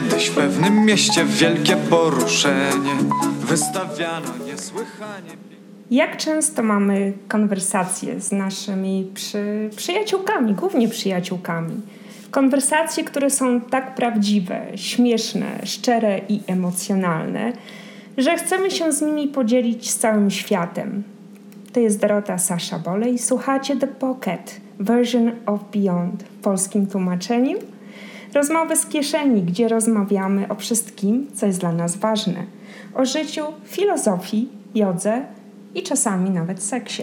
kiedyś w pewnym mieście wielkie poruszenie. Wystawiano niesłychanie. Jak często mamy konwersacje z naszymi przy... przyjaciółkami, głównie przyjaciółkami? Konwersacje, które są tak prawdziwe, śmieszne, szczere i emocjonalne, że chcemy się z nimi podzielić z całym światem. To jest Dorota Sasza Bole i słuchacie The Pocket Version of Beyond w polskim tłumaczeniu. Rozmowy z kieszeni, gdzie rozmawiamy o wszystkim, co jest dla nas ważne. O życiu, filozofii, jodze i czasami nawet seksie.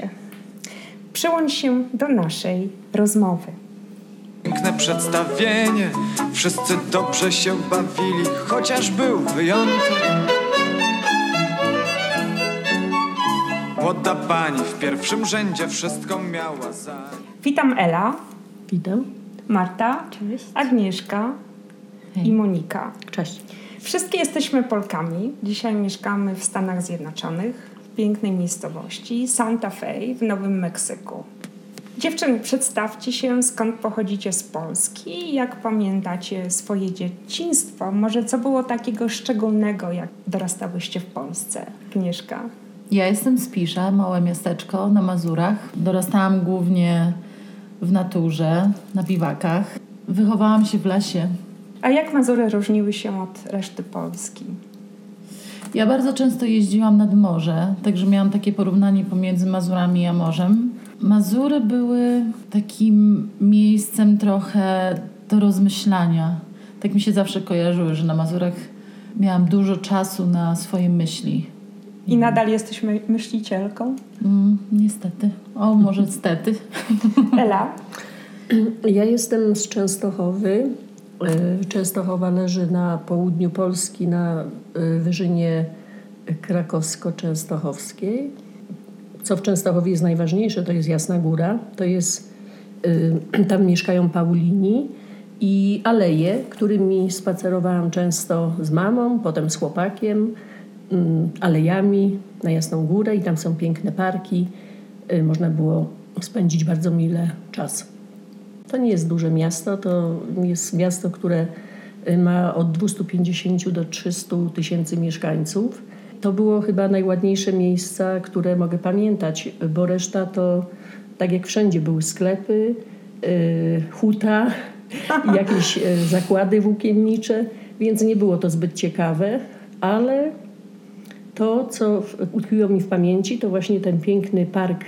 Przyłącz się do naszej rozmowy. Piękne przedstawienie, wszyscy dobrze się bawili, chociaż był wyjątek. Młoda pani w pierwszym rzędzie wszystko miała za. Witam Ela, Witam. Marta, Cześć. Agnieszka Hej. i Monika. Cześć. Wszystkie jesteśmy Polkami. Dzisiaj mieszkamy w Stanach Zjednoczonych, w pięknej miejscowości Santa Fe w Nowym Meksyku. Dziewczyny, przedstawcie się, skąd pochodzicie z Polski jak pamiętacie swoje dzieciństwo. Może co było takiego szczególnego, jak dorastałyście w Polsce? Agnieszka. Ja jestem z Pisza, małe miasteczko na Mazurach. Dorastałam głównie w naturze, na biwakach. Wychowałam się w lesie. A jak Mazury różniły się od reszty Polski? Ja bardzo często jeździłam nad morze, także miałam takie porównanie pomiędzy Mazurami a morzem. Mazury były takim miejscem trochę do rozmyślania. Tak mi się zawsze kojarzyły, że na Mazurach miałam dużo czasu na swoje myśli. I nadal jesteś my- myślicielką? Mm, niestety. O, może stety. Ela? Ja jestem z Częstochowy. E, Częstochowa leży na południu Polski, na e, wyżynie krakowsko-częstochowskiej. Co w Częstochowie jest najważniejsze, to jest Jasna Góra. To jest, e, tam mieszkają Paulini i aleje, którymi spacerowałam często z mamą, potem z chłopakiem, alejami na Jasną Górę i tam są piękne parki. E, Można było spędzić bardzo mile czas. To nie jest duże miasto, to jest miasto, które y, ma od 250 do 300 tysięcy mieszkańców. To było chyba najładniejsze miejsca, które mogę pamiętać, bo reszta to tak jak wszędzie były sklepy, y, huta, jakieś y, zakłady włókiennicze, więc nie było to zbyt ciekawe, ale to, co utkwiło mi w pamięci, to właśnie ten piękny park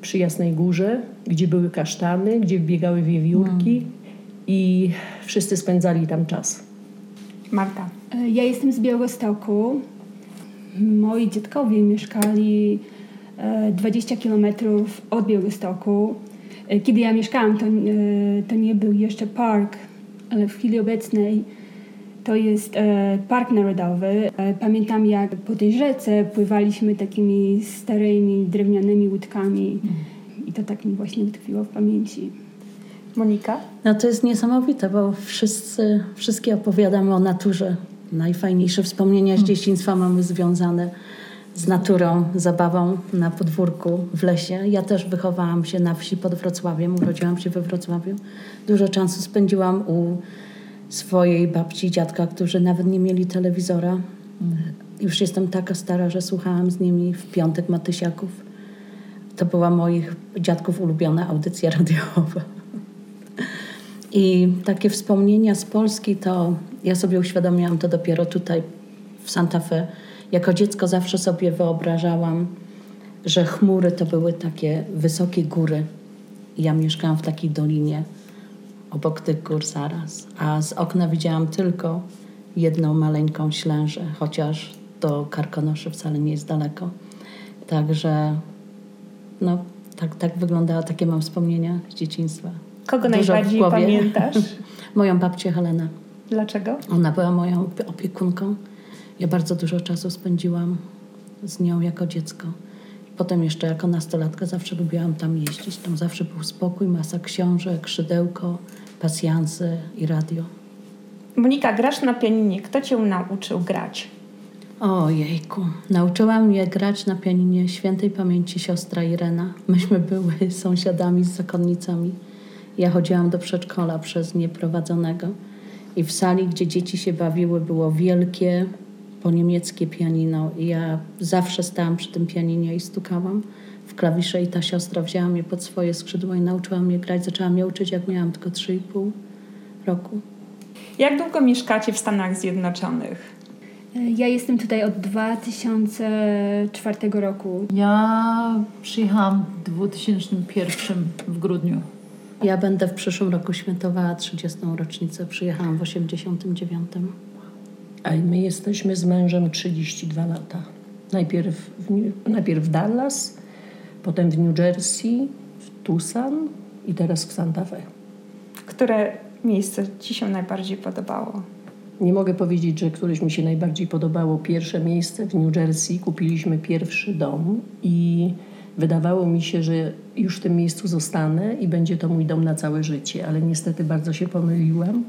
przy Jasnej Górze, gdzie były kasztany, gdzie biegały wiewiórki i wszyscy spędzali tam czas. Marta. E, Ja jestem z Białegostoku. Moi dziadkowie mieszkali e, 20 kilometrów od Białegostoku. E, Kiedy ja mieszkałam, to, e, to nie był jeszcze park, ale w chwili obecnej to jest e, Park Narodowy. E, Pamiętam, jak po tej rzece pływaliśmy takimi starymi drewnianymi łódkami i to tak mi właśnie utkwiło w pamięci. Monika? No to jest niesamowite, bo wszyscy, wszystkie opowiadamy o naturze. Najfajniejsze wspomnienia z dzieciństwa mamy związane z naturą, zabawą na podwórku, w lesie. Ja też wychowałam się na wsi pod Wrocławiem, urodziłam się we Wrocławiu. Dużo czasu spędziłam u swojej babci i dziadka, którzy nawet nie mieli telewizora. Już jestem taka stara, że słuchałam z nimi w piątek Matysiaków. To była moich dziadków ulubiona audycja radiowa. I takie wspomnienia z Polski to ja sobie uświadomiłam to dopiero tutaj w Santa Fe. Jako dziecko zawsze sobie wyobrażałam, że chmury to były takie wysokie góry. I ja mieszkałam w takiej dolinie obok tych gór zaraz. A z okna widziałam tylko jedną maleńką ślężę, chociaż do Karkonoszy wcale nie jest daleko. Także no, tak, tak wyglądało, takie mam wspomnienia z dzieciństwa. Kogo Dużo najbardziej pamiętasz? Moją babcię Helenę. Dlaczego? Ona była moją opie- opiekunką. Ja bardzo dużo czasu spędziłam z nią jako dziecko. Potem jeszcze jako nastolatka zawsze lubiłam tam jeździć. Tam zawsze był spokój, masa książek, szydełko, pasjansy i radio. Monika, grasz na pianinie. Kto cię nauczył grać? Ojejku, nauczyła mnie grać na pianinie świętej pamięci siostra Irena. Myśmy były sąsiadami z zakonnicami. Ja chodziłam do przedszkola przez nie prowadzonego I w sali, gdzie dzieci się bawiły, było wielkie po niemieckie pianino. I ja zawsze stałam przy tym pianinie i stukałam w klawisze i ta siostra wzięła mnie pod swoje skrzydła i nauczyła mnie grać. Zaczęła mnie uczyć, jak miałam tylko 3,5 roku. Jak długo mieszkacie w Stanach Zjednoczonych? Ja jestem tutaj od 2004 roku. Ja przyjechałam w 2001 w grudniu. Ja będę w przyszłym roku świętowała 30. rocznicę. Przyjechałam w 89. A my jesteśmy z mężem 32 lata. Najpierw najpierw w Dallas, potem w New Jersey, w Tucson i teraz w Santa Fe. Które miejsce Ci się najbardziej podobało? Nie mogę powiedzieć, że któreś mi się najbardziej podobało. Pierwsze miejsce w New Jersey. Kupiliśmy pierwszy dom i wydawało mi się, że już w tym miejscu zostanę i będzie to mój dom na całe życie, ale niestety bardzo się pomyliłam.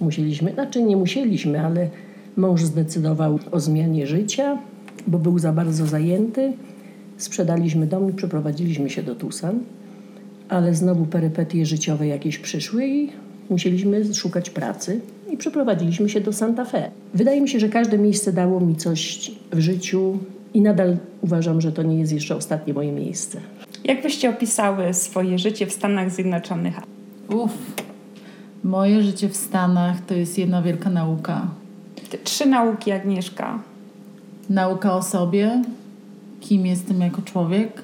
Musieliśmy, znaczy nie musieliśmy, ale mąż zdecydował o zmianie życia, bo był za bardzo zajęty. Sprzedaliśmy dom i przeprowadziliśmy się do Tucson, ale znowu perypetie życiowe jakieś przyszły i musieliśmy szukać pracy i przeprowadziliśmy się do Santa Fe. Wydaje mi się, że każde miejsce dało mi coś w życiu i nadal uważam, że to nie jest jeszcze ostatnie moje miejsce. Jak byście opisały swoje życie w Stanach Zjednoczonych? Uff. Moje życie w Stanach to jest jedna wielka nauka. Te trzy nauki Agnieszka. Nauka o sobie, kim jestem jako człowiek,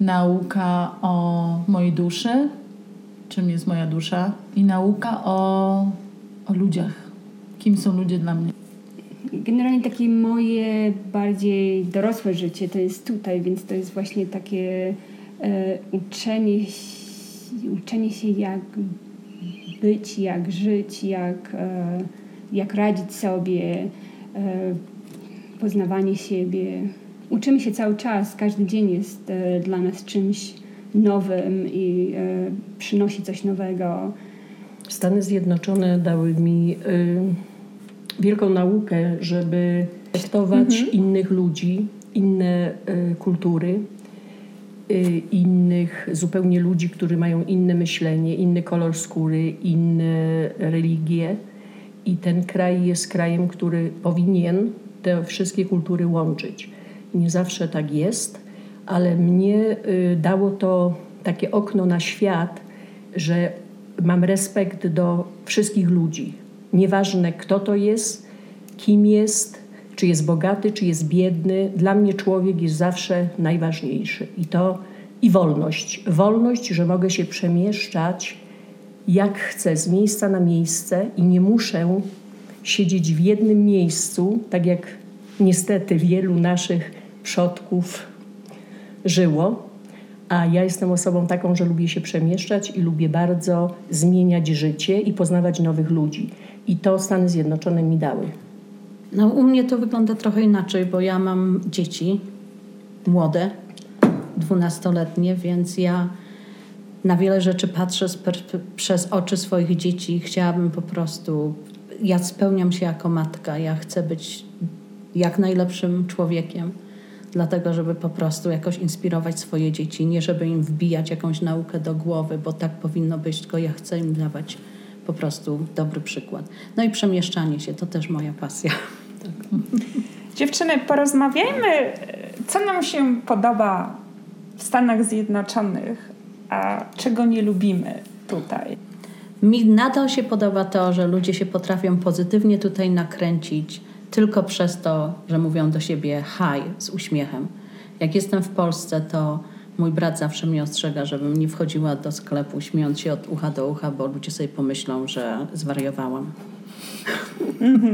nauka o mojej duszy, czym jest moja dusza, i nauka o, o ludziach, kim są ludzie dla mnie. Generalnie takie moje bardziej dorosłe życie to jest tutaj, więc to jest właśnie takie e, uczenie, uczenie się jak być, jak żyć, jak, e, jak radzić sobie, e, poznawanie siebie. Uczymy się cały czas, każdy dzień jest e, dla nas czymś nowym i e, przynosi coś nowego. Stany Zjednoczone dały mi y, wielką naukę, żeby traktować innych ludzi, inne y, kultury, y, innych zupełnie ludzi, którzy mają inne myślenie, inny kolor skóry, inne religie. I ten kraj jest krajem, który powinien te wszystkie kultury łączyć. Nie zawsze tak jest, ale mnie y, dało to takie okno na świat, że mam respekt do wszystkich ludzi. Nieważne kto to jest, kim jest, czy jest bogaty, czy jest biedny. Dla mnie człowiek jest zawsze najważniejszy. I to i wolność. Wolność, że mogę się przemieszczać jak chcę, z miejsca na miejsce i nie muszę siedzieć w jednym miejscu, tak jak niestety wielu naszych przodków żyło. A ja jestem osobą taką, że lubię się przemieszczać i lubię bardzo zmieniać życie i poznawać nowych ludzi. I to Stany Zjednoczone mi dały. No, u mnie to wygląda trochę inaczej, bo ja mam dzieci młode, dwunastoletnie, więc ja na wiele rzeczy patrzę przez oczy swoich dzieci. Chciałabym po prostu, ja spełniam się jako matka, ja chcę być jak najlepszym człowiekiem, dlatego żeby po prostu jakoś inspirować swoje dzieci, nie żeby im wbijać jakąś naukę do głowy, bo tak powinno być, tylko ja chcę im dawać po prostu dobry przykład. No i przemieszczanie się, to też moja pasja. Dziewczyny, porozmawiajmy, co nam się podoba w Stanach Zjednoczonych, a czego nie lubimy tutaj. Mi nadal się podoba to, że ludzie się potrafią pozytywnie tutaj nakręcić tylko przez to, że mówią do siebie hi z uśmiechem. Jak jestem w Polsce, to mój brat zawsze mnie ostrzega, żebym nie wchodziła do sklepu śmiejąc się od ucha do ucha, bo ludzie sobie pomyślą, że zwariowałam.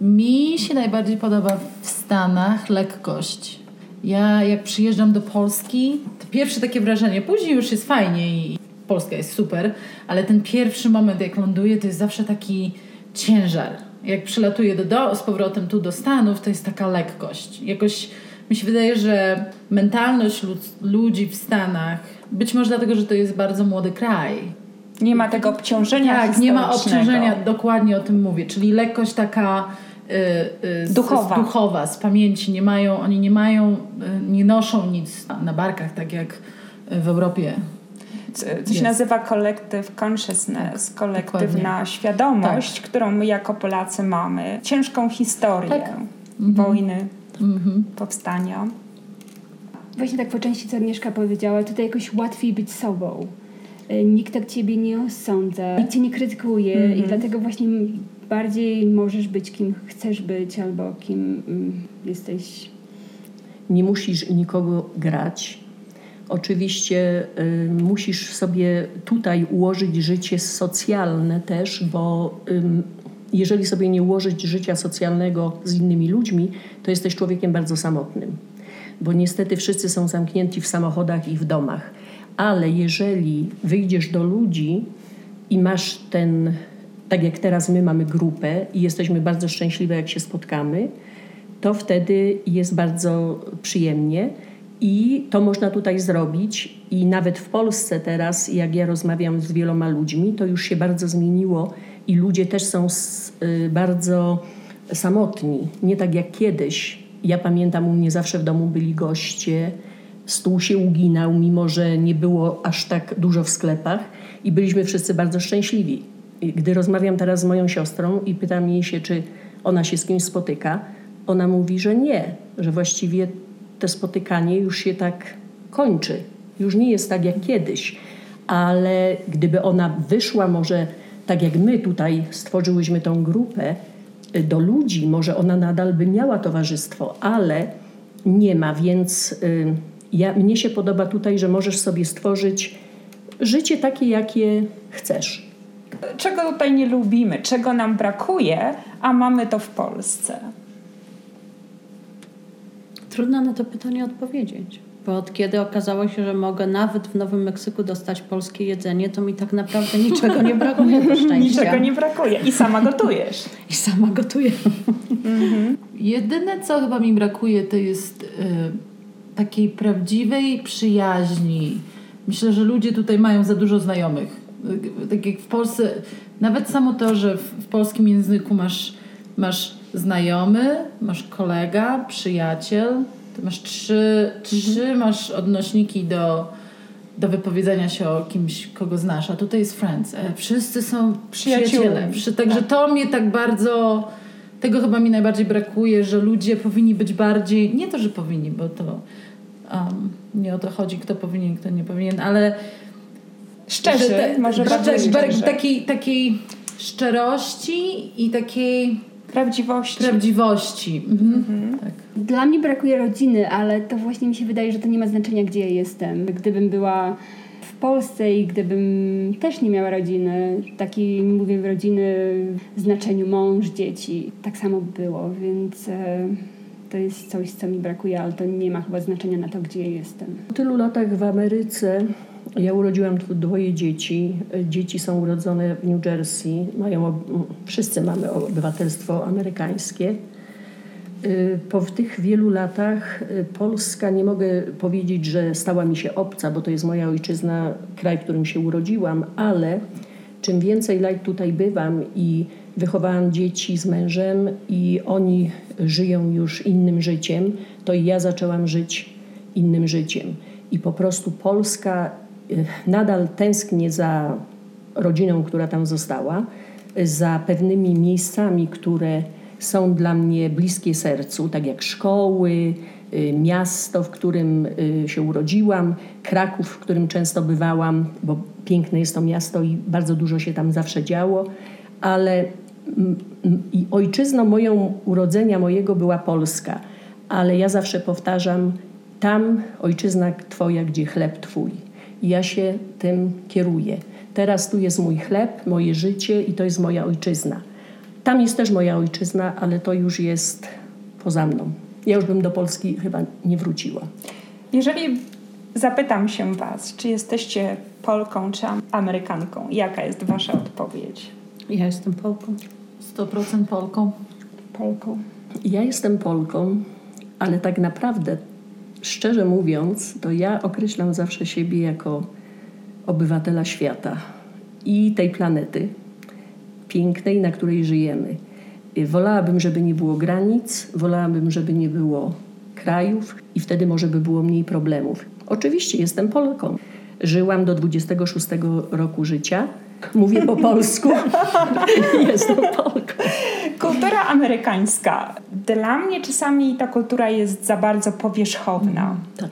Mi się najbardziej podoba w Stanach lekkość. Ja jak przyjeżdżam do Polski, to pierwsze takie wrażenie, później już jest fajnie i Polska jest super, ale ten pierwszy moment jak ląduję, to jest zawsze taki ciężar. Jak przylatuję do, do, z powrotem tu do Stanów, to jest taka lekkość. Jakoś mi się wydaje, że mentalność lud, ludzi w Stanach, być może dlatego, że to jest bardzo młody kraj, Nie ma tego obciążenia tak, nie ma obciążenia, dokładnie o tym mówię. Czyli lekkość taka y, y, z, Duchowa. Z, duchowa, z pamięci. Nie mają, oni nie mają, y, nie noszą nic na barkach, tak jak w Europie. Co się Jest. nazywa collective consciousness, kolektywna dokładnie. świadomość, którą my jako Polacy mamy. Ciężką historię Tak. wojny, Mhm. powstania. Właśnie tak po części, co Agnieszka powiedziała, tutaj jakoś łatwiej być sobą. Y, Nikt tak ciebie nie osądza, nikt cię nie krytykuje i dlatego właśnie bardziej możesz być kim chcesz być albo kim mm, jesteś. Nie musisz nikogo grać. Oczywiście y, musisz sobie tutaj ułożyć życie socjalne też, bo ym, jeżeli sobie nie ułożyć życia socjalnego z innymi ludźmi, to jesteś człowiekiem bardzo samotnym. Bo niestety wszyscy są zamknięci w samochodach i w domach. Ale jeżeli wyjdziesz do ludzi i masz ten, tak jak teraz my mamy grupę i jesteśmy bardzo szczęśliwe, jak się spotkamy, to wtedy jest bardzo przyjemnie i to można tutaj zrobić. I nawet w Polsce teraz, jak ja rozmawiam z wieloma ludźmi, to już się bardzo zmieniło i ludzie też są y, bardzo samotni. Nie tak jak kiedyś. Ja pamiętam, u mnie zawsze w domu byli goście, stół się uginał, mimo że nie było aż tak dużo w sklepach i byliśmy wszyscy bardzo szczęśliwi. Gdy rozmawiam teraz z moją siostrą i pytam jej się, czy ona się z kimś spotyka, ona mówi, że nie, że właściwie to spotykanie już się tak kończy. Już nie jest tak jak kiedyś. Ale gdyby ona wyszła może tak jak my tutaj stworzyłyśmy tą grupę y, do ludzi, może ona nadal by miała towarzystwo, ale nie ma, więc y, ja, mnie się podoba tutaj, że możesz sobie stworzyć życie takie, jakie chcesz. Czego tutaj nie lubimy, czego nam brakuje, a mamy to w Polsce? Trudno na to pytanie odpowiedzieć. Bo od kiedy okazało się, że mogę nawet w Nowym Meksyku dostać polskie jedzenie, to mi tak naprawdę niczego nie brakuje do szczęścia. Niczego nie brakuje i sama gotujesz. I sama gotuję. Jedyne, co chyba mi brakuje, to jest y, takiej prawdziwej przyjaźni. Myślę, że ludzie tutaj mają za dużo znajomych. Y, Tak jak w Polsce, nawet samo to, że w, w polskim języku masz, masz znajomy, masz kolega, przyjaciel, to masz trzy, trzy masz odnośniki do, do wypowiedzenia się o kimś, kogo znasz, a tutaj jest friends. E, Wszyscy są przyjaciele. Przy, także to mnie tak bardzo tego chyba mi najbardziej brakuje, że ludzie powinni być bardziej, nie to, że powinni, bo to um, nie o to chodzi, kto powinien, kto nie powinien, ale Szczerzy, że te- może że bardziej takiej, takiej szczerości i takiej Prawdziwości. prawdziwości. Mhm. Tak. Dla mnie brakuje rodziny, ale to właśnie mi się wydaje, że to nie ma znaczenia, gdzie ja jestem. Gdybym była w Polsce i gdybym też nie miała rodziny, takiej mówię rodziny w znaczeniu mąż, dzieci, tak samo by było, więc e, to jest coś, co mi brakuje, ale to nie ma chyba znaczenia na to, gdzie ja jestem. Po tylu latach w Ameryce ja urodziłam dw- dwoje dzieci. Dzieci są urodzone w New Jersey. Mają, wszyscy mamy obywatelstwo amerykańskie. Y, Po tych wielu latach y, Polska, nie mogę powiedzieć, że stała mi się obca, bo to jest moja ojczyzna, kraj, w którym się urodziłam, ale czym więcej lat tutaj bywam i wychowałam dzieci z mężem i oni żyją już innym życiem, to i ja zaczęłam żyć innym życiem. I po prostu Polska nadal tęsknię za rodziną, która tam została, y, za pewnymi miejscami, które są dla mnie bliskie sercu, tak jak szkoły, y, miasto, w którym y, się urodziłam, Kraków, w którym często bywałam, bo piękne jest to miasto i bardzo dużo się tam zawsze działo, ale i ojczyzną moją urodzenia mojego była Polska, ale ja zawsze powtarzam, tam ojczyzna Twoja, gdzie chleb Twój. I ja się tym kieruję. Teraz tu jest mój chleb, moje życie i to jest moja ojczyzna. Tam jest też moja ojczyzna, ale to już jest poza mną. Ja już bym do Polski chyba nie wróciła. Jeżeli zapytam się Was, czy jesteście Polką czy Am- Amerykanką, jaka jest Wasza odpowiedź? Ja jestem Polką. 100% Polką. Polką. Ja jestem Polką, ale tak naprawdę, szczerze mówiąc, to ja określam zawsze siebie jako obywatela świata i tej planety pięknej, na której żyjemy. Wolałabym, żeby nie było granic, wolałabym, żeby nie było krajów i wtedy może by było mniej problemów. Oczywiście jestem Polką, Żyłam do 26 roku życia. Mówię po polsku. Jestem Polką. Kultura amerykańska. Dla mnie czasami ta kultura jest za bardzo powierzchowna. Tak.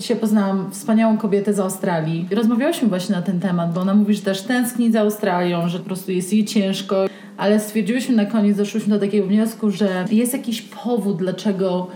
Dzisiaj poznałam wspaniałą kobietę z Australii. Rozmawiałyśmy właśnie na ten temat, bo ona mówi, że też tęskni za Australią, że po prostu jest jej ciężko, ale stwierdziłyśmy na koniec, doszłyśmy do takiego wniosku, że jest jakiś powód, dlaczego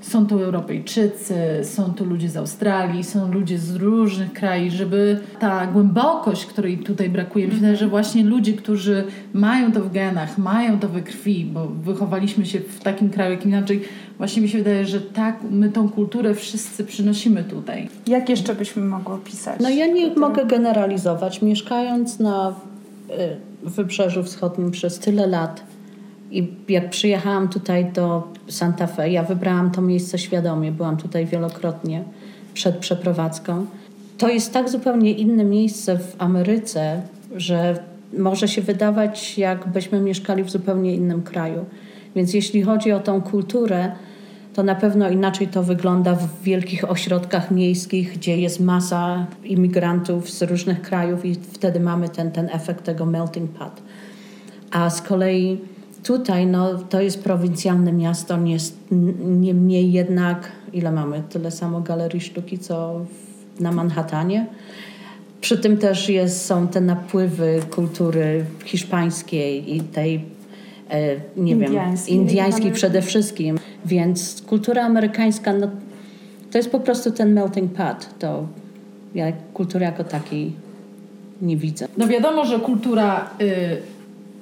są tu Europejczycy, są tu ludzie z Australii, są ludzie z różnych krajów, żeby ta głębokość, której tutaj brakuje, myślę, że właśnie ludzie, którzy mają to w genach, mają to we krwi, bo wychowaliśmy się w takim kraju, jak inaczej, właśnie mi się wydaje, że tak, my tą kulturę wszyscy przynosimy tutaj. Jak jeszcze byśmy mogły opisać? No ja nie mogę generalizować. Mieszkając na y, Wybrzeżu Wschodnim przez tyle lat i jak przyjechałam tutaj do Santa Fe, ja wybrałam to miejsce świadomie, byłam tutaj wielokrotnie przed przeprowadzką. To jest tak zupełnie inne miejsce w Ameryce, że może się wydawać, jakbyśmy mieszkali w zupełnie innym kraju. Więc jeśli chodzi o tą kulturę, to na pewno inaczej to wygląda w wielkich ośrodkach miejskich, gdzie jest masa imigrantów z różnych krajów i wtedy mamy ten, ten efekt tego melting pot. A z kolei tutaj no, to jest prowincjalne miasto, nie, niemniej jednak, ile mamy? Tyle samo galerii sztuki, co w, na Manhattanie. Przy tym też jest, są te napływy kultury hiszpańskiej i tej, e, nie Indiańskiej. wiem, indiańskiej przede wszystkim. Więc kultura amerykańska, no, to jest po prostu ten melting pot. To ja kultury jako takiej nie widzę. No wiadomo, że kultura y,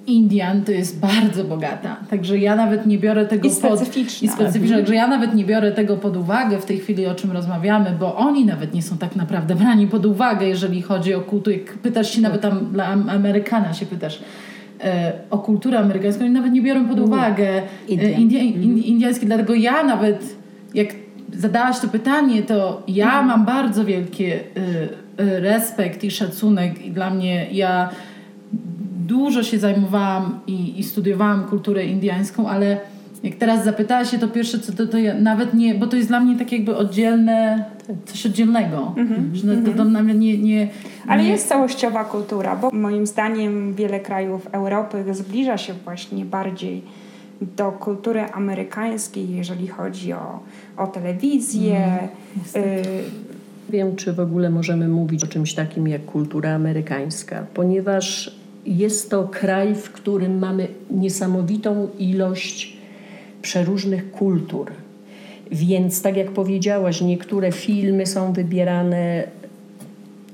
Indian to jest bardzo bogata. Także ja nawet nie biorę tego I specyficzna. pod... I specyficzna. Także ja nawet nie biorę tego pod uwagę w tej chwili, o czym rozmawiamy, bo oni nawet nie są tak naprawdę brani pod uwagę, jeżeli chodzi o kulturę. Jak pytasz się nawet tam dla Amerykana się pytasz e, o kulturę amerykańską, oni nawet nie biorą pod uwagę e, India. India, in, indiańskiej. Dlatego ja nawet, jak zadałaś to pytanie, to ja mam bardzo wielkie y, y, respekt i szacunek i dla mnie ja dużo się zajmowałam i, i studiowałam kulturę indiańską, ale jak teraz zapytałaś się, to pierwsze co to, to ja nawet nie, bo to jest dla mnie tak jakby oddzielne, coś oddzielnego. Że to, to nawet nie, nie, Ale nie, jest całościowa kultura, bo moim zdaniem wiele krajów Europy zbliża się właśnie bardziej do kultury amerykańskiej, jeżeli chodzi o, o telewizję. y, Wiem, czy w ogóle możemy mówić o czymś takim jak kultura amerykańska, ponieważ jest to kraj, w którym mamy niesamowitą ilość przeróżnych kultur. Więc, tak jak powiedziałaś, niektóre filmy są wybierane,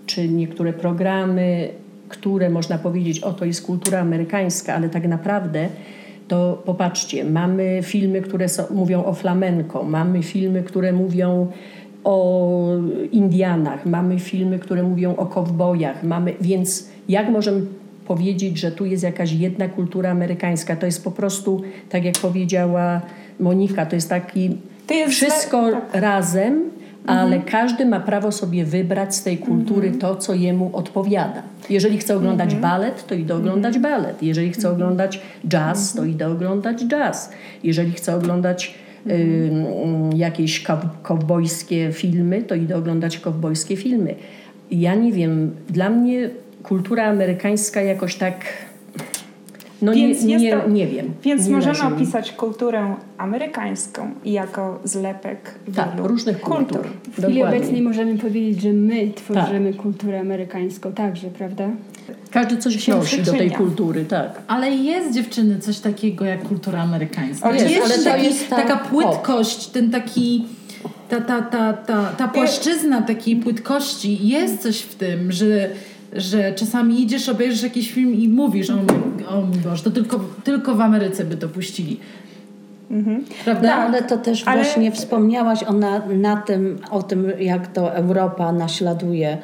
czy niektóre programy, które można powiedzieć, o to jest kultura amerykańska, ale tak naprawdę to popatrzcie, mamy filmy, które są, mówią o flamenko, mamy filmy, które mówią o Indianach, mamy filmy, które mówią o kowbojach, mamy, więc jak możemy powiedzieć, że tu jest jakaś jedna kultura amerykańska? To jest po prostu, tak jak powiedziała Monika, to jest taki To jest wszystko tak. razem, ale każdy ma prawo sobie wybrać z tej kultury to, co jemu odpowiada. Jeżeli chce oglądać balet, to idę oglądać balet. Jeżeli chce oglądać jazz, to idę oglądać jazz. Jeżeli chce oglądać y, y, jakieś kow- kowbojskie filmy, to idę oglądać kowbojskie filmy. Ja nie wiem, dla mnie kultura amerykańska jakoś tak... No Więc nie, jest nie, to- nie wiem. Więc nie możemy opisać kulturę amerykańską jako zlepek Tak, wielu różnych kultur. W chwili Dokładnie. obecnej możemy powiedzieć, że my tworzymy kulturę amerykańską także, prawda? Każdy coś się wnosi do tej kultury, tak. Ale jest dziewczyny coś takiego jak kultura amerykańska. O, jest, jest ale to taki, jest ta- taka płytkość, ten taki ta, ta, ta, ta, ta płaszczyzna takiej płytkości. Jest coś w tym, że, że czasami idziesz, obejrzysz jakiś film i mówisz, o mój, o mój Boże, to tylko, tylko w Ameryce by to puścili. Prawda? No, ale to też Ale- właśnie wspomniałaś o, na, na tym, o tym, jak to Europa naśladuje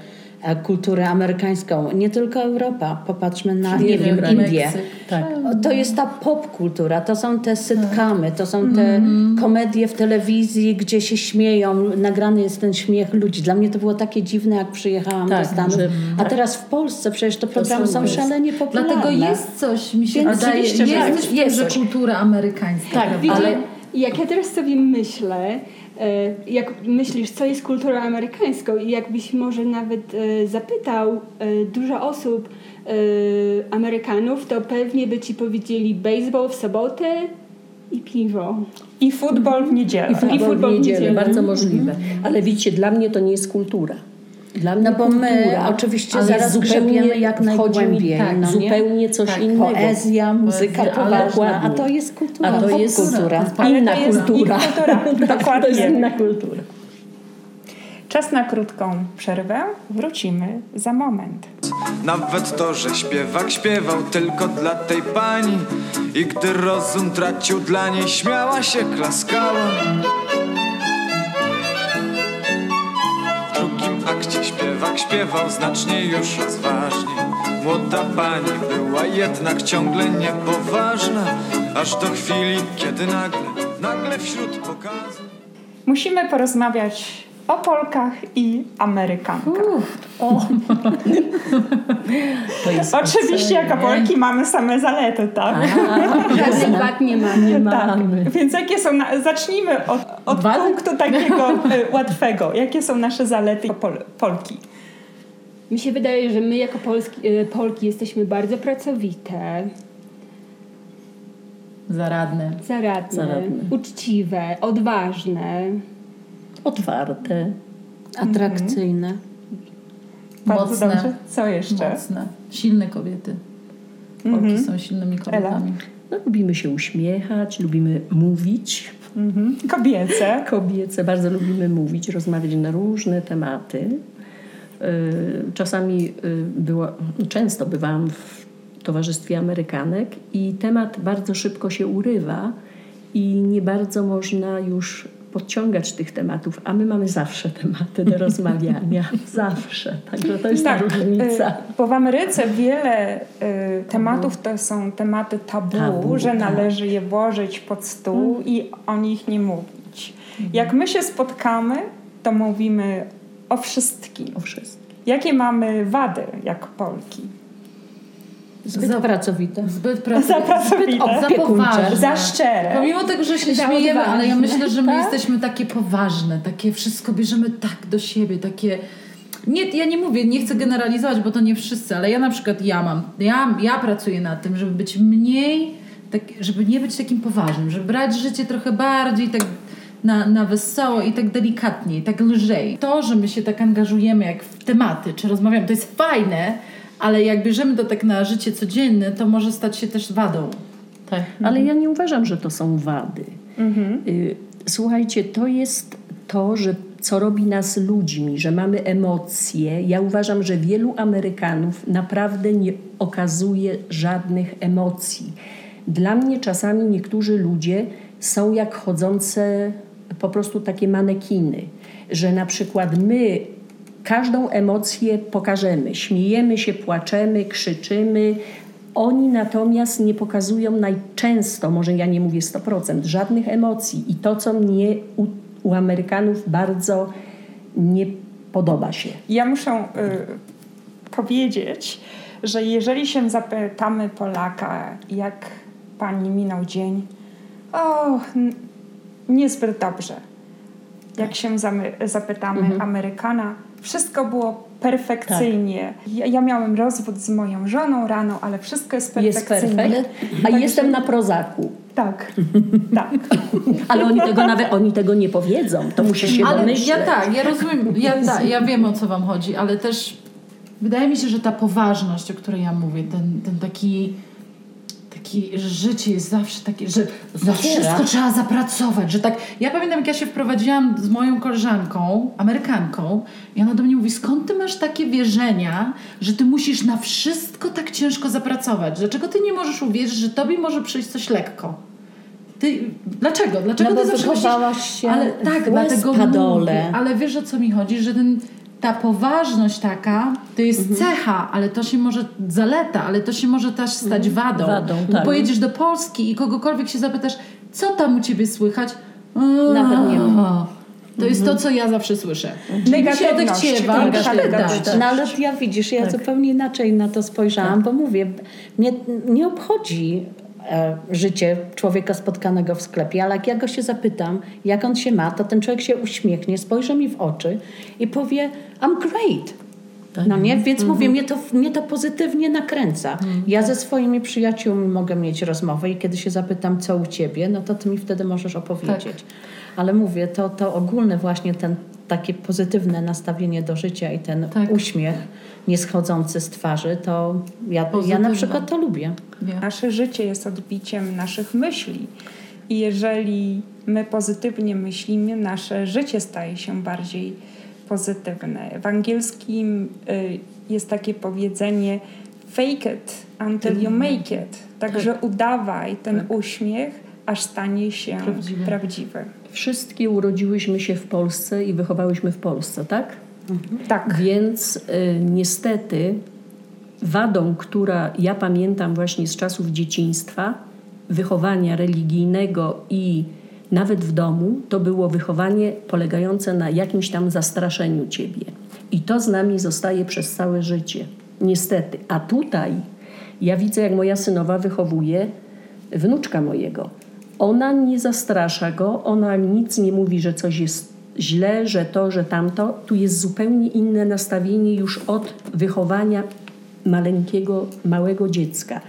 kulturę amerykańską. Nie tylko Europa. Popatrzmy na, nie, wiem. Indię. Tak. To jest ta popkultura, to są te sitcomy, to są te komedie w telewizji, gdzie się śmieją, nagrany jest ten śmiech ludzi. Dla mnie to było takie dziwne, jak przyjechałam Tak, do Stanów. że- A teraz w Polsce przecież te programy są jest. szalenie popularne. Dlatego jest coś, mi się wydaje, jest w tym, jest że kultura amerykańska. Tak, ale- Jak ja teraz sobie myślę, E, Jak myślisz, co jest kulturą amerykańską i jakbyś może nawet e, zapytał e, dużo osób, e, Amerykanów, to pewnie by ci powiedzieli baseball w sobotę i piwo. I futbol w niedzielę. I futbol, futbol w w niedzielę, niedzielę. bardzo możliwe. Ale widzicie, dla mnie to nie jest kultura. Dla mnie No bo my kultura oczywiście ale zaraz grzebiemy jak najgłębiej, Tak, no nie? zupełnie coś Tak, innego. Poezja, muzyka poważna, a dokładnie. to jest kultura. A to jest kultura. Inna to jest kultura. kultura, Tak, dokładnie. To jest inna kultura. Czas na krótką przerwę. Wrócimy za moment. Nawet to, że śpiewak śpiewał tylko dla tej pani I gdy rozum tracił dla niej śmiała się klaskała śpiewak śpiewał znacznie już rozważniej Młoda pani była jednak ciągle niepoważna Aż do chwili, kiedy nagle, nagle wśród pokazu Musimy porozmawiać o Polkach i Amerykankach. To jest Oczywiście jako Polki mamy same zalety, tak? Żadnych wad nie ma. nie Tak. mamy. Więc jakie są, na, zacznijmy od, od punktu takiego e, łatwego. Jakie są nasze zalety Pol, Polki? Mi się wydaje, że my jako Polski, e, Polki jesteśmy bardzo pracowite, Zaradne. zaradne, Zaradne. uczciwe, odważne. Otwarte. Atrakcyjne. Bardzo Mocne. dobrze. Co jeszcze? Mocne. Silne kobiety. Polki są silnymi kobietami. No, lubimy się uśmiechać, lubimy mówić. Mhm. Kobiece. Kobiece bardzo lubimy mówić, rozmawiać na różne tematy. Yy, Czasami yy, była, często bywałam w towarzystwie Amerykanek i temat bardzo szybko się urywa i nie bardzo można już podciągać tych tematów, a my mamy zawsze tematy do rozmawiania. zawsze. Także to jest ta różnica. y, bo w Ameryce wiele y, tematów to są tematy tabu, Tabu, że tak. należy je włożyć pod stół i o nich nie mówić. Jak my się spotkamy, to mówimy o wszystkim. O wszystkim. Jakie mamy wady jako Polki? Zbyt Za- pracowite. Zbyt prac... Za pracowite. Zbyt za poważne. Za szczere. Pomimo tego, że się śmiejemy, ale ja myślę, że my jesteśmy takie poważne, takie wszystko bierzemy tak do siebie, takie... Nie, ja nie mówię, nie chcę generalizować, bo to nie wszyscy, ale ja na przykład ja mam, ja, ja pracuję nad tym, żeby być mniej, tak, żeby nie być takim poważnym, żeby brać życie trochę bardziej tak na, na wesoło i tak delikatniej, tak lżej. To, że my się tak angażujemy jak w tematy, czy rozmawiamy, to jest fajne, ale jak bierzemy to tak na życie codzienne, to może stać się też wadą. Tak. Ale ja nie uważam, że to są wady. Y, Słuchajcie, to jest to, że co robi nas ludźmi, że mamy emocje. Ja uważam, że wielu Amerykanów naprawdę nie okazuje żadnych emocji. Dla mnie czasami niektórzy ludzie są jak chodzące po prostu takie manekiny, że na przykład my każdą emocję pokażemy. Śmiejemy się, płaczemy, krzyczymy. Oni natomiast nie pokazują najczęsto, może ja nie mówię 100%, żadnych emocji. I to, co mnie u, u Amerykanów bardzo nie podoba się. Ja muszę y, powiedzieć, że jeżeli się zapytamy Polaka, jak pani minął dzień, o, niezbyt dobrze. Jak się zamy- zapytamy Amerykana, wszystko było perfekcyjnie. Ja, ja miałem rozwód z moją żoną rano, ale wszystko jest Jest perfekcyjnie. perfekt, a jestem na prozaku. Tak, tak. Ale oni tego nawet oni tego nie powiedzą. To musi się Ale domyśleć. ja tak, ja rozumiem, ja, ta, ja wiem o co wam chodzi, ale też wydaje mi się, że ta poważność, o której ja mówię, ten, ten taki, taki że życie jest zawsze takie, że za wszystko trzeba zapracować, że tak, ja pamiętam jak ja się wprowadziłam z moją koleżanką, Amerykanką i ona do mnie mówi, skąd ty masz takie wierzenia, że ty musisz na wszystko tak ciężko zapracować, dlaczego ty nie możesz uwierzyć, że tobie może przyjść coś lekko? Ty, dlaczego? Dlaczego No ty zawsze myślisz, się ale tak, dlatego Westpadole. mówię, ale wiesz o co mi chodzi, że ten, ta poważność taka to jest Mhm. cecha, ale to się może zaleta, ale to się może też stać wadą. Wadą, Bo tak. pojedziesz do Polski i kogokolwiek się zapytasz, co tam u ciebie słychać? Nawet nie ma. To jest to, co ja zawsze słyszę. Negatywność, odechciewa. tak, tak, tak, tak. No ale ja widzisz, ja zupełnie inaczej na to spojrzałam, bo mówię, mnie nie obchodzi życie człowieka spotkanego w sklepie, ale jak ja go się zapytam, jak on się ma, to ten człowiek się uśmiechnie, spojrzy mi w oczy i powie I'm great. No nie? Więc mówię, mnie to, mnie to pozytywnie nakręca. Ja ze swoimi przyjaciółmi mogę mieć rozmowę i kiedy się zapytam, co u ciebie, no to ty mi wtedy możesz opowiedzieć. Ale mówię, to, to ogólne właśnie ten takie pozytywne nastawienie do życia i ten Tak. uśmiech nieschodzący z twarzy, to ja, ja na przykład to lubię. Nasze życie jest odbiciem naszych myśli. I jeżeli my pozytywnie myślimy, nasze życie staje się bardziej pozytywne. W angielskim y, jest takie powiedzenie fake it until you make it. Także udawaj ten uśmiech, aż stanie się Prawdziwy. prawdziwy. Wszystkie urodziłyśmy się w Polsce i wychowałyśmy w Polsce, tak? Tak. Więc y, niestety wadą, która ja pamiętam właśnie z czasów dzieciństwa, wychowania religijnego i nawet w domu, to było wychowanie polegające na jakimś tam zastraszeniu ciebie. I to z nami zostaje przez całe życie. Niestety. A tutaj ja widzę, jak moja synowa wychowuje wnuczka mojego. Ona nie zastrasza go, ona nic nie mówi, że coś jest źle, że to, że tamto. Tu jest zupełnie inne nastawienie już od wychowania maleńkiego, małego dziecka.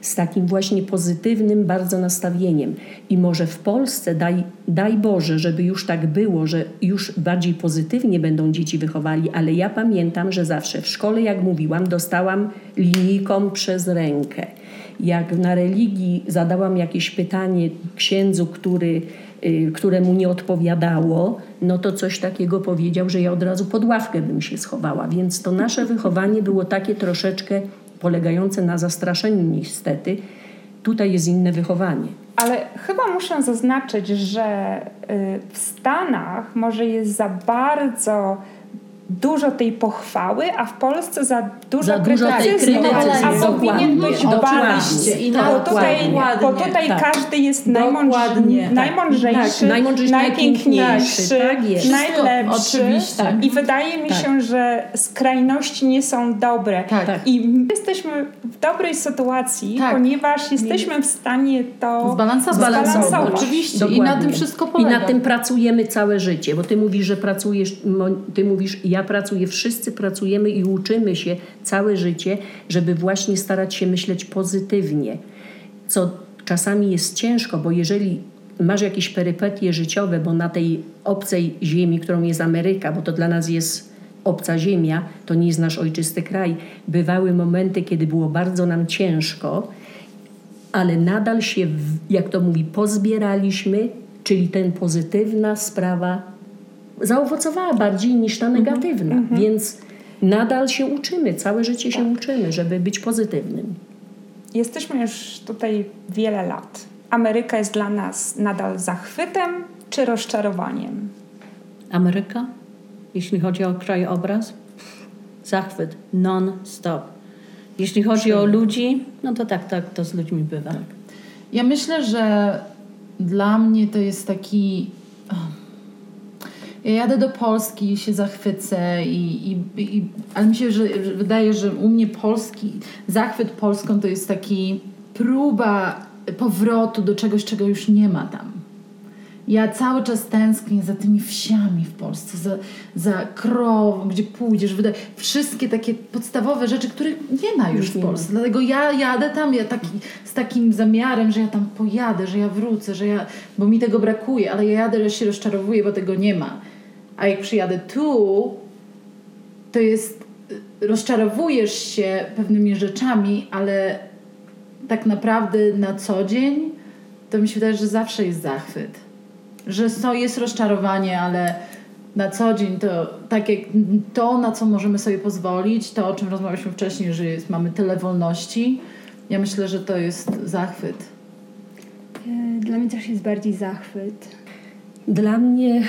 Z takim właśnie pozytywnym bardzo nastawieniem. I może w Polsce, daj, daj Boże, żeby już tak było, że już bardziej pozytywnie będą dzieci wychowali, ale ja pamiętam, że zawsze w szkole, jak mówiłam, dostałam linijką przez rękę. Jak na religii zadałam jakieś pytanie księdzu, który, któremu nie odpowiadało, no to coś takiego powiedział, że ja od razu pod ławkę bym się schowała. Więc to nasze wychowanie było takie troszeczkę polegające na zastraszeniu niestety. Tutaj jest inne wychowanie. Ale chyba muszę zaznaczyć, że y, w Stanach może jest za bardzo dużo tej pochwały, a w Polsce za dużo Za dużo krytycyzmu. A powinien dokładnie. być Dokładnie. balans. I Bo na- tutaj, dokładnie. bo tutaj Tak. każdy jest Dokładnie. najmądrzejszy, Tak. najmądrzejszy, Tak, najmądrzejszy, najpiękniejszy, najpiękniejszy. Tak najlepszy. Oczywiście. I wydaje mi Tak. się, że skrajności nie są dobre. Tak. Tak. I my jesteśmy w dobrej sytuacji, Tak. ponieważ jesteśmy w stanie to Zbalansować. zbalansować. Oczywiście. I na Dokładnie. tym wszystko I polega. na tym pracujemy całe życie, bo ty mówisz, że pracujesz, ty mówisz, ja pracuję, wszyscy pracujemy i uczymy się całe życie, żeby właśnie starać się myśleć pozytywnie, co czasami jest ciężko, bo jeżeli masz jakieś perypetie życiowe, bo na tej obcej ziemi, którą jest Ameryka, bo to dla nas jest obca ziemia, to nie jest nasz ojczysty kraj, bywały momenty, kiedy było bardzo nam ciężko, ale nadal się, jak to mówi, pozbieraliśmy, czyli ten pozytywna sprawa zaowocowała bardziej niż ta negatywna. Więc nadal się uczymy, całe życie się uczymy, żeby być pozytywnym. Jesteśmy już tutaj wiele lat. Ameryka jest dla nas nadal zachwytem czy rozczarowaniem? Ameryka, jeśli chodzi o krajobraz, zachwyt non-stop. Jeśli chodzi o ludzi, no to tak, tak, to z ludźmi bywa. Ja myślę, że dla mnie to jest taki. Ja jadę do Polski i się zachwycę, i, i, i, ale mi się że, że wydaje, że u mnie polski, zachwyt Polską to jest taki próba powrotu do czegoś, czego już nie ma tam. Ja cały czas tęsknię za tymi wsiami w Polsce, za, za krową, gdzie pójdziesz, wydaje, wszystkie takie podstawowe rzeczy, których nie ma już w Polsce. Dlatego ja jadę tam ja taki, z takim zamiarem, że ja tam pojadę, że ja wrócę, że ja, bo mi tego brakuje, ale ja jadę, że się rozczarowuję, bo tego nie ma. A jak przyjadę tu, to jest, rozczarowujesz się pewnymi rzeczami, ale tak naprawdę na co dzień to mi się wydaje, że zawsze jest zachwyt. Że so, jest rozczarowanie, ale na co dzień to tak jak to, na co możemy sobie pozwolić, to o czym rozmawialiśmy wcześniej, że jest, mamy tyle wolności, ja myślę, że to jest zachwyt. E, Dla mnie też jest bardziej zachwyt. Dla mnie,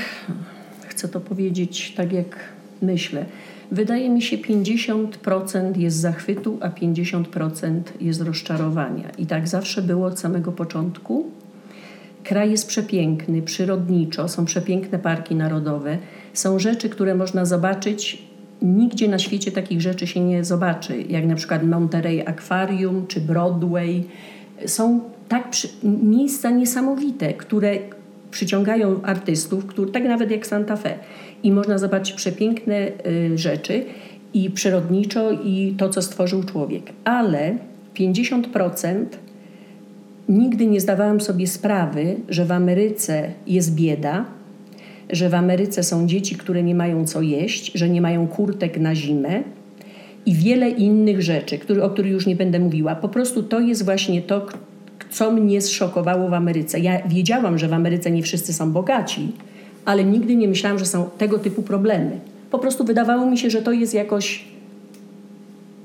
chcę to powiedzieć tak jak myślę, wydaje mi się 50% jest zachwytu, a 50% jest rozczarowania. I tak zawsze było od samego początku. Kraj jest przepiękny, przyrodniczo, są przepiękne parki narodowe, są rzeczy, które można zobaczyć. Nigdzie na świecie takich rzeczy się nie zobaczy, jak na przykład Monterey Aquarium czy Broadway. Są tak przy, miejsca niesamowite, które przyciągają artystów, który, tak nawet jak Santa Fe. I można zobaczyć przepiękne y, rzeczy i przyrodniczo i to, co stworzył człowiek. Ale 50% nigdy nie zdawałam sobie sprawy, że w Ameryce jest bieda, że w Ameryce są dzieci, które nie mają co jeść, że nie mają kurtek na zimę i wiele innych rzeczy, który, o których już nie będę mówiła. Po prostu to jest właśnie to, co mnie zszokowało w Ameryce. Ja wiedziałam, że w Ameryce nie wszyscy są bogaci, ale nigdy nie myślałam, że są tego typu problemy. Po prostu wydawało mi się, że to jest jakoś,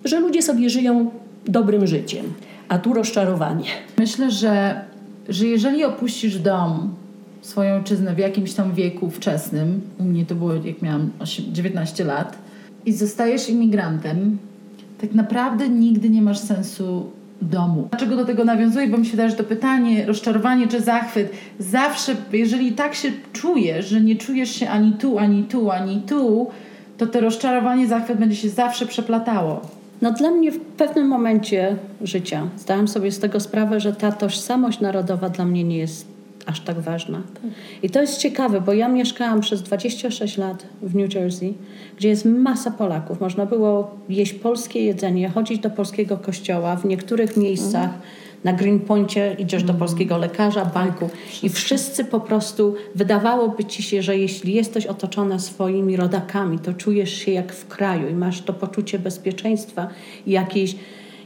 że ludzie sobie żyją dobrym życiem, a tu rozczarowanie. Myślę, że, że jeżeli opuścisz dom, swoją ojczyznę w jakimś tam wieku wczesnym, u mnie to było jak miałam 8, 19 lat, i zostajesz imigrantem, tak naprawdę nigdy nie masz sensu domu. Dlaczego do tego nawiązuję? Bo mi się wydaje, to pytanie, rozczarowanie czy zachwyt, zawsze, jeżeli tak się czujesz, że nie czujesz się ani tu, ani tu, ani tu, to to rozczarowanie, zachwyt będzie się zawsze przeplatało. No dla mnie w pewnym momencie życia zdałam sobie z tego sprawę, że ta tożsamość narodowa dla mnie nie jest aż tak ważna. I to jest ciekawe, bo ja mieszkałam przez 26 lat w New Jersey, gdzie jest masa Polaków. Można było jeść polskie jedzenie, chodzić do polskiego kościoła. W niektórych miejscach na Greenpointie idziesz do polskiego lekarza, banku i wszyscy po prostu, wydawałoby ci się, że jeśli jesteś otoczona swoimi rodakami, to czujesz się jak w kraju i masz to poczucie bezpieczeństwa i jakiejś,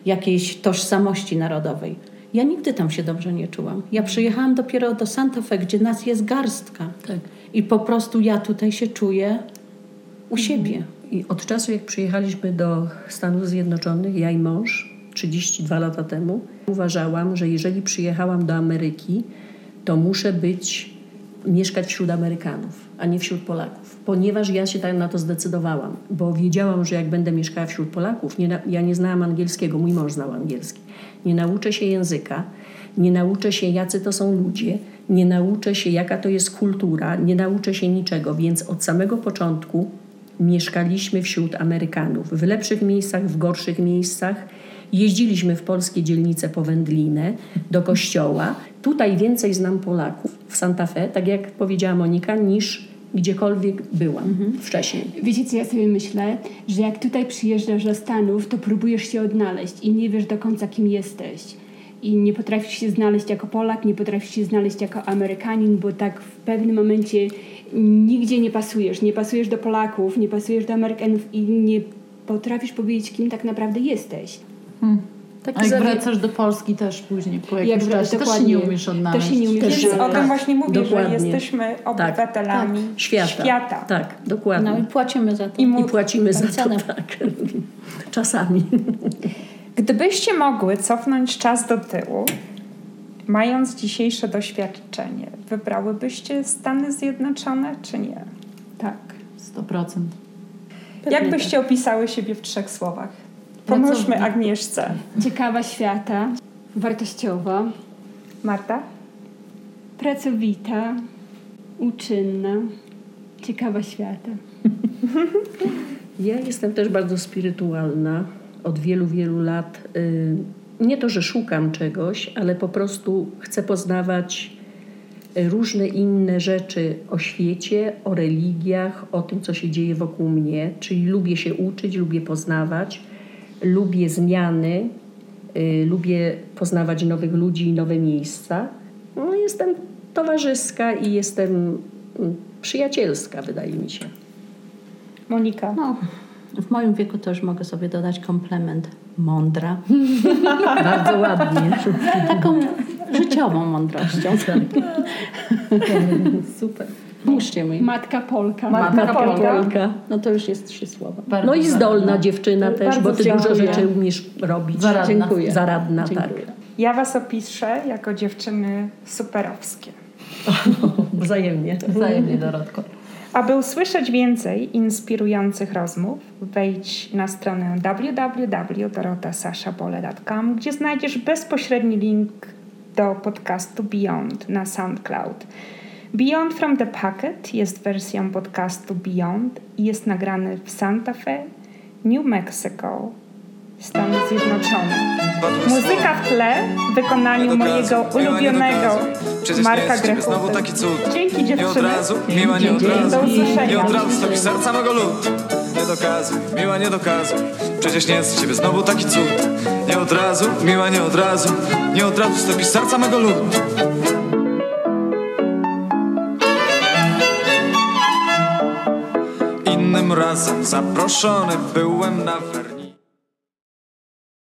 jakiejś tożsamości narodowej. Ja nigdy tam się dobrze nie czułam. Ja przyjechałam dopiero do Santa Fe, gdzie nas jest garstka. I po prostu ja tutaj się czuję u siebie. I od czasu, jak przyjechaliśmy do Stanów Zjednoczonych, ja i mąż, 32 lata temu, uważałam, że jeżeli przyjechałam do Ameryki, to muszę być, mieszkać wśród Amerykanów, a nie wśród Polaków. Ponieważ ja się tak na to zdecydowałam, bo wiedziałam, że jak będę mieszkała wśród Polaków, nie, ja nie znałam angielskiego, mój mąż znał angielski, nie nauczę się języka, nie nauczę się, jacy to są ludzie, nie nauczę się, jaka to jest kultura, nie nauczę się niczego, więc od samego początku mieszkaliśmy wśród Amerykanów. W lepszych miejscach, w gorszych miejscach. Jeździliśmy w polskie dzielnice po wędlinę, do kościoła. Tutaj więcej znam Polaków w Santa Fe, tak jak powiedziała Monika, niż gdziekolwiek byłam wcześniej. Wiecie, co ja sobie myślę? Że jak tutaj przyjeżdżasz do Stanów, to próbujesz się odnaleźć i nie wiesz do końca, kim jesteś. I nie potrafisz się znaleźć jako Polak, nie potrafisz się znaleźć jako Amerykanin, bo tak w pewnym momencie nigdzie nie pasujesz. Nie pasujesz do Polaków, nie pasujesz do Amerykanów i nie potrafisz powiedzieć, kim tak naprawdę jesteś. A jak wracasz do Polski też później, po jakimś wrac- czasie, też się dokładnie. nie umiesz odnaleźć. Też się nie umiesz Więc odnaleźć. o tym właśnie mówię, dokładnie. że jesteśmy obywatelami Świata. świata. Tak, dokładnie. No i płacimy za to. I mu- I płacimy za to, cenę. tak. Czasami. Gdybyście mogły cofnąć czas do tyłu, mając dzisiejsze doświadczenie, wybrałybyście Stany Zjednoczone czy nie? Tak. 100%. Jak byście opisały siebie w trzech słowach? Pomóżmy. Agnieszce. Ciekawa świata, wartościowa, Marta? pracowita, uczynna, ciekawa świata. Ja jestem też bardzo spirytualna. Od wielu, wielu lat. y, Nie to, że szukam czegoś, ale po prostu chcę poznawać y, różne inne rzeczy o świecie, o religiach, o tym, co się dzieje wokół mnie. Czyli lubię się uczyć, lubię poznawać, lubię zmiany, y, lubię poznawać nowych ludzi i nowe miejsca. No, jestem towarzyska i jestem mm, przyjacielska, wydaje mi się. Monika? No, w moim wieku już mogę sobie dodać komplement mądra. Bardzo ładnie. Taką życiową mądrością. Super. Mi. Matka Polka. Matka Polka. Polka. No to już jest trzy słowa. Bardzo No i zdolna dziewczyna też, Bardzo bo ty dużo dziękuję. rzeczy umiesz robić. Zaradna. Dziękuję. Zaradna, Dziękuję. tak. Ja was opiszę jako dziewczyny superowskie. Wzajemnie. Wzajemnie, Dorotko. Aby usłyszeć więcej inspirujących rozmów, wejdź na stronę www.dorotasaszabole.com, gdzie znajdziesz bezpośredni link do podcastu Beyond na SoundCloud. Beyond from the Pocket jest wersją podcastu Beyond i jest nagrany w Santa Fe, New Mexico, Stany Zjednoczone. Muzyka w tle w wykonaniu mojego ulubionego Marka Grechuty. Dzięki Nie dziewczyny. od razu, miła nie od razu. Nie od razu stopisz serca mego lud. Nie dokazuj, miła nie dokazuj. Przecież nie jest z ciebie znowu taki cud. Nie od razu, miła nie od razu. Nie od razu stopisz serca mego lud Innym razem. Zaproszony byłem na wernisaż